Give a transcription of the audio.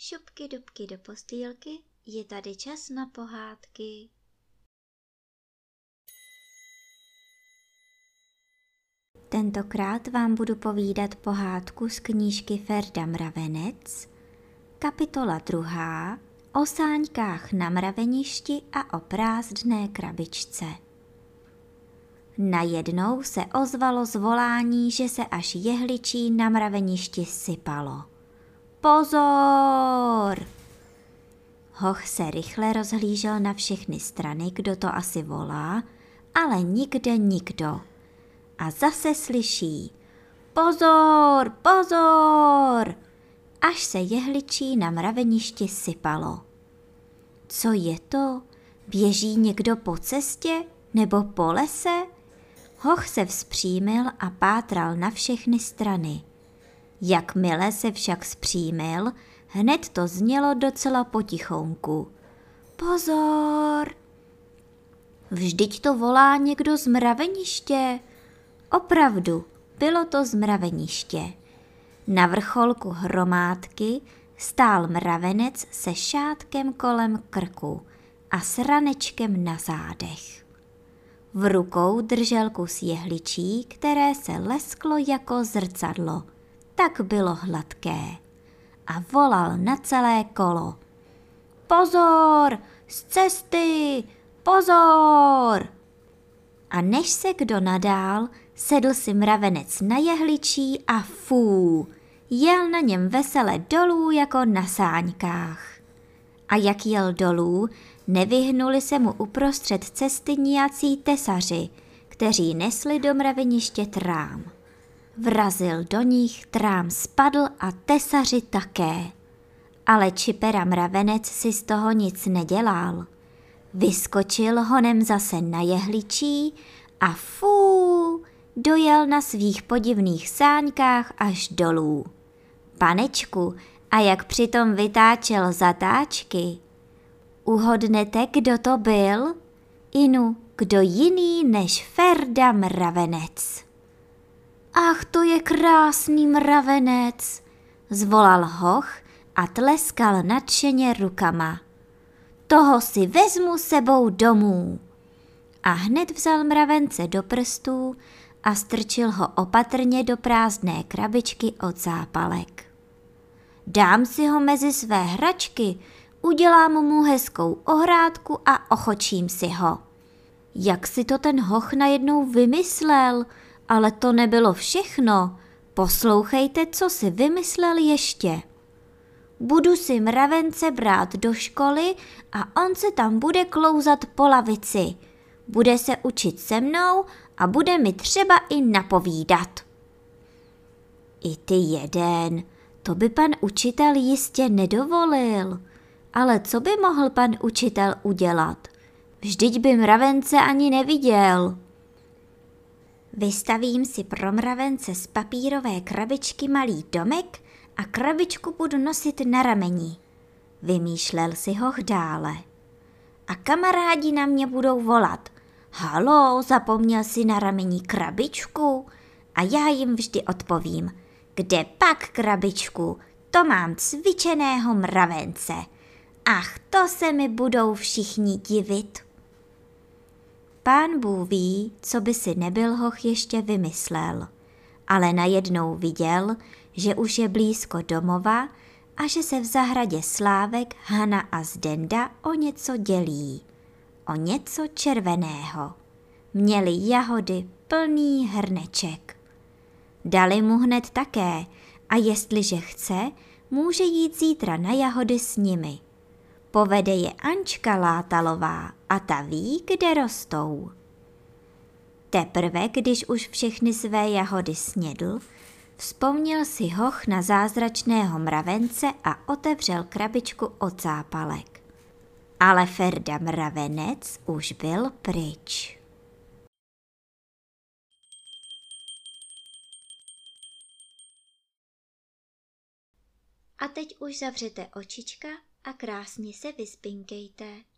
dubky, dubky do postýlky, je tady čas na pohádky. Tentokrát vám budu povídat pohádku z knížky Ferda Mravenec, kapitola druhá, o sáňkách na mraveništi a o prázdné krabičce. Najednou se ozvalo zvolání, že se až jehličí na mraveništi sypalo. Pozor! Hoch se rychle rozhlížel na všechny strany, kdo to asi volá, ale nikde nikdo. A zase slyší Pozor, pozor! Až se jehličí na mraveništi sypalo. Co je to? Běží někdo po cestě nebo po lese? Hoch se vzpřímil a pátral na všechny strany. Jakmile se však zpřímil, hned to znělo docela potichonku. Pozor! Vždyť to volá někdo z mraveniště. Opravdu, bylo to z mraveniště. Na vrcholku hromádky stál mravenec se šátkem kolem krku a s ranečkem na zádech. V rukou držel kus jehličí, které se lesklo jako zrcadlo. Tak bylo hladké. A volal na celé kolo. Pozor! Z cesty! Pozor! A než se kdo nadál, sedl si mravenec na jehličí a fů, jel na něm vesele dolů jako na sáňkách. A jak jel dolů, nevyhnuli se mu uprostřed cesty nějací tesaři, kteří nesli do mraveniště trám. Vrazil do nich, trám spadl a tesaři také. Ale čipera mravenec si z toho nic nedělal. Vyskočil honem zase na jehličí a fů, dojel na svých podivných sáňkách až dolů. Panečku, a jak přitom vytáčel zatáčky, Uhodnete, kdo to byl? Inu, kdo jiný než Ferda mravenec. Ach, to je krásný mravenec, zvolal hoch a tleskal nadšeně rukama. Toho si vezmu sebou domů. A hned vzal mravence do prstů a strčil ho opatrně do prázdné krabičky od zápalek. Dám si ho mezi své hračky, udělám mu hezkou ohrádku a ochočím si ho. Jak si to ten hoch najednou vymyslel, ale to nebylo všechno. Poslouchejte, co si vymyslel ještě. Budu si mravence brát do školy a on se tam bude klouzat po lavici. Bude se učit se mnou a bude mi třeba i napovídat. I ty jeden, to by pan učitel jistě nedovolil. Ale co by mohl pan učitel udělat? Vždyť by mravence ani neviděl. Vystavím si pro mravence z papírové krabičky malý domek a krabičku budu nosit na rameni. Vymýšlel si ho dále. A kamarádi na mě budou volat. Halo, zapomněl si na ramení krabičku? A já jim vždy odpovím. Kde pak krabičku? To mám cvičeného mravence. Ach, to se mi budou všichni divit. Pán Bůh ví, co by si nebyl hoch ještě vymyslel, ale najednou viděl, že už je blízko domova a že se v zahradě Slávek, Hana a Zdenda o něco dělí. O něco červeného. Měli jahody plný hrneček. Dali mu hned také a jestliže chce, může jít zítra na jahody s nimi – Povede je Ančka Látalová a ta ví, kde rostou. Teprve, když už všechny své jahody snědl, vzpomněl si hoch na zázračného mravence a otevřel krabičku od zápalek. Ale Ferda mravenec už byl pryč. A teď už zavřete očička a krásně se vyspinkejte.